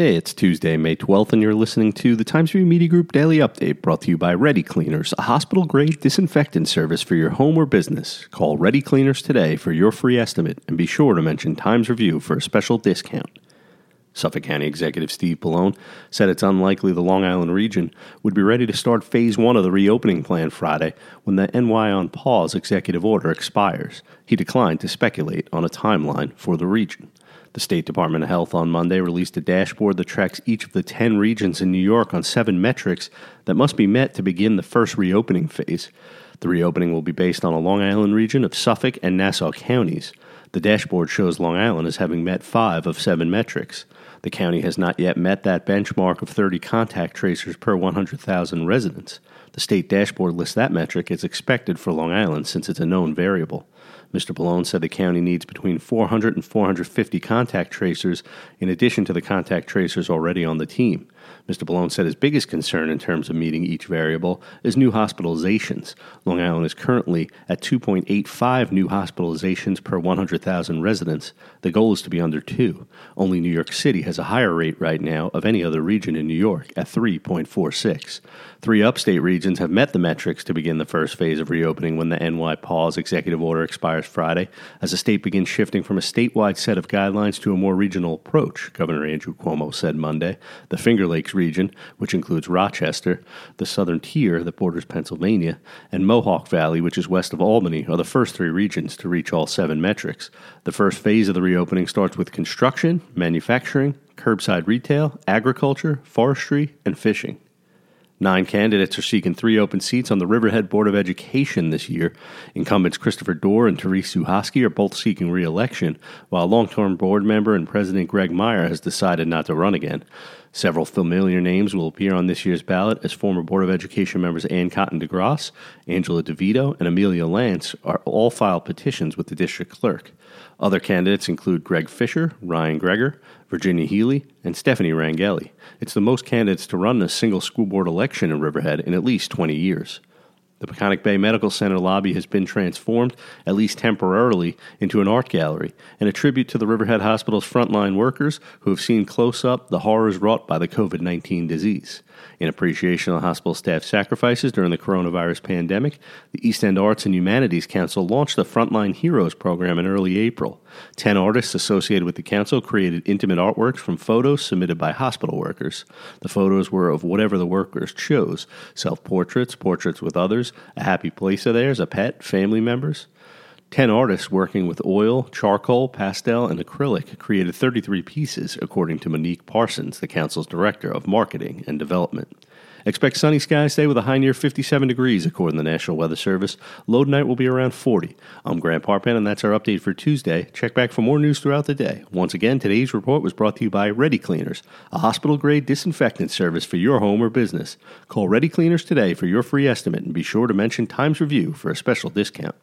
Hey, it's Tuesday, May 12th, and you're listening to the Times Review Media Group Daily Update brought to you by Ready Cleaners, a hospital grade disinfectant service for your home or business. Call Ready Cleaners today for your free estimate and be sure to mention Times Review for a special discount. Suffolk County Executive Steve Bellone said it's unlikely the Long Island region would be ready to start phase one of the reopening plan Friday when the NY on pause executive order expires. He declined to speculate on a timeline for the region. The State Department of Health on Monday released a dashboard that tracks each of the 10 regions in New York on seven metrics that must be met to begin the first reopening phase. The reopening will be based on a Long Island region of Suffolk and Nassau counties. The dashboard shows Long Island as having met five of seven metrics. The county has not yet met that benchmark of 30 contact tracers per 100,000 residents. The state dashboard lists that metric as expected for Long Island since it's a known variable. Mr. Bellone said the county needs between 400 and 450 contact tracers in addition to the contact tracers already on the team. Mr. Bellone said his biggest concern in terms of meeting each variable is new hospitalizations. Long Island is currently at 2.85 new hospitalizations per 100,000 residents. The goal is to be under 2. Only New York City has a higher rate right now of any other region in New York at 3.46. Three upstate regions have met the metrics to begin the first phase of reopening when the NY pause executive order expires Friday, as the state begins shifting from a statewide set of guidelines to a more regional approach, Governor Andrew Cuomo said Monday. The Finger Lakes region, which includes Rochester, the southern tier that borders Pennsylvania, and Mohawk Valley, which is west of Albany, are the first three regions to reach all seven metrics. The first phase of the reopening starts with construction, manufacturing, curbside retail, agriculture, forestry, and fishing. Nine candidates are seeking three open seats on the Riverhead Board of Education this year. Incumbents Christopher Dorr and Therese Zuhoski are both seeking re election, while long term board member and President Greg Meyer has decided not to run again. Several familiar names will appear on this year's ballot as former Board of Education members Ann Cotton DeGrasse, Angela DeVito, and Amelia Lance are all filed petitions with the district clerk. Other candidates include Greg Fisher, Ryan Greger, Virginia Healy, and Stephanie Rangeli. It's the most candidates to run a single school board election in Riverhead in at least 20 years. The Peconic Bay Medical Center lobby has been transformed, at least temporarily, into an art gallery and a tribute to the Riverhead Hospital's frontline workers who have seen close up the horrors wrought by the COVID 19 disease. In appreciation of hospital staff sacrifices during the coronavirus pandemic, the East End Arts and Humanities Council launched the Frontline Heroes program in early April. Ten artists associated with the council created intimate artworks from photos submitted by hospital workers. The photos were of whatever the workers chose self portraits, portraits with others, a happy place of theirs, a pet, family members. Ten artists working with oil, charcoal, pastel, and acrylic created 33 pieces, according to Monique Parsons, the council's director of marketing and development. Expect sunny skies today with a high near 57 degrees, according to the National Weather Service. Low tonight will be around 40. I'm Grant Parpan, and that's our update for Tuesday. Check back for more news throughout the day. Once again, today's report was brought to you by Ready Cleaners, a hospital grade disinfectant service for your home or business. Call Ready Cleaners today for your free estimate and be sure to mention Times Review for a special discount.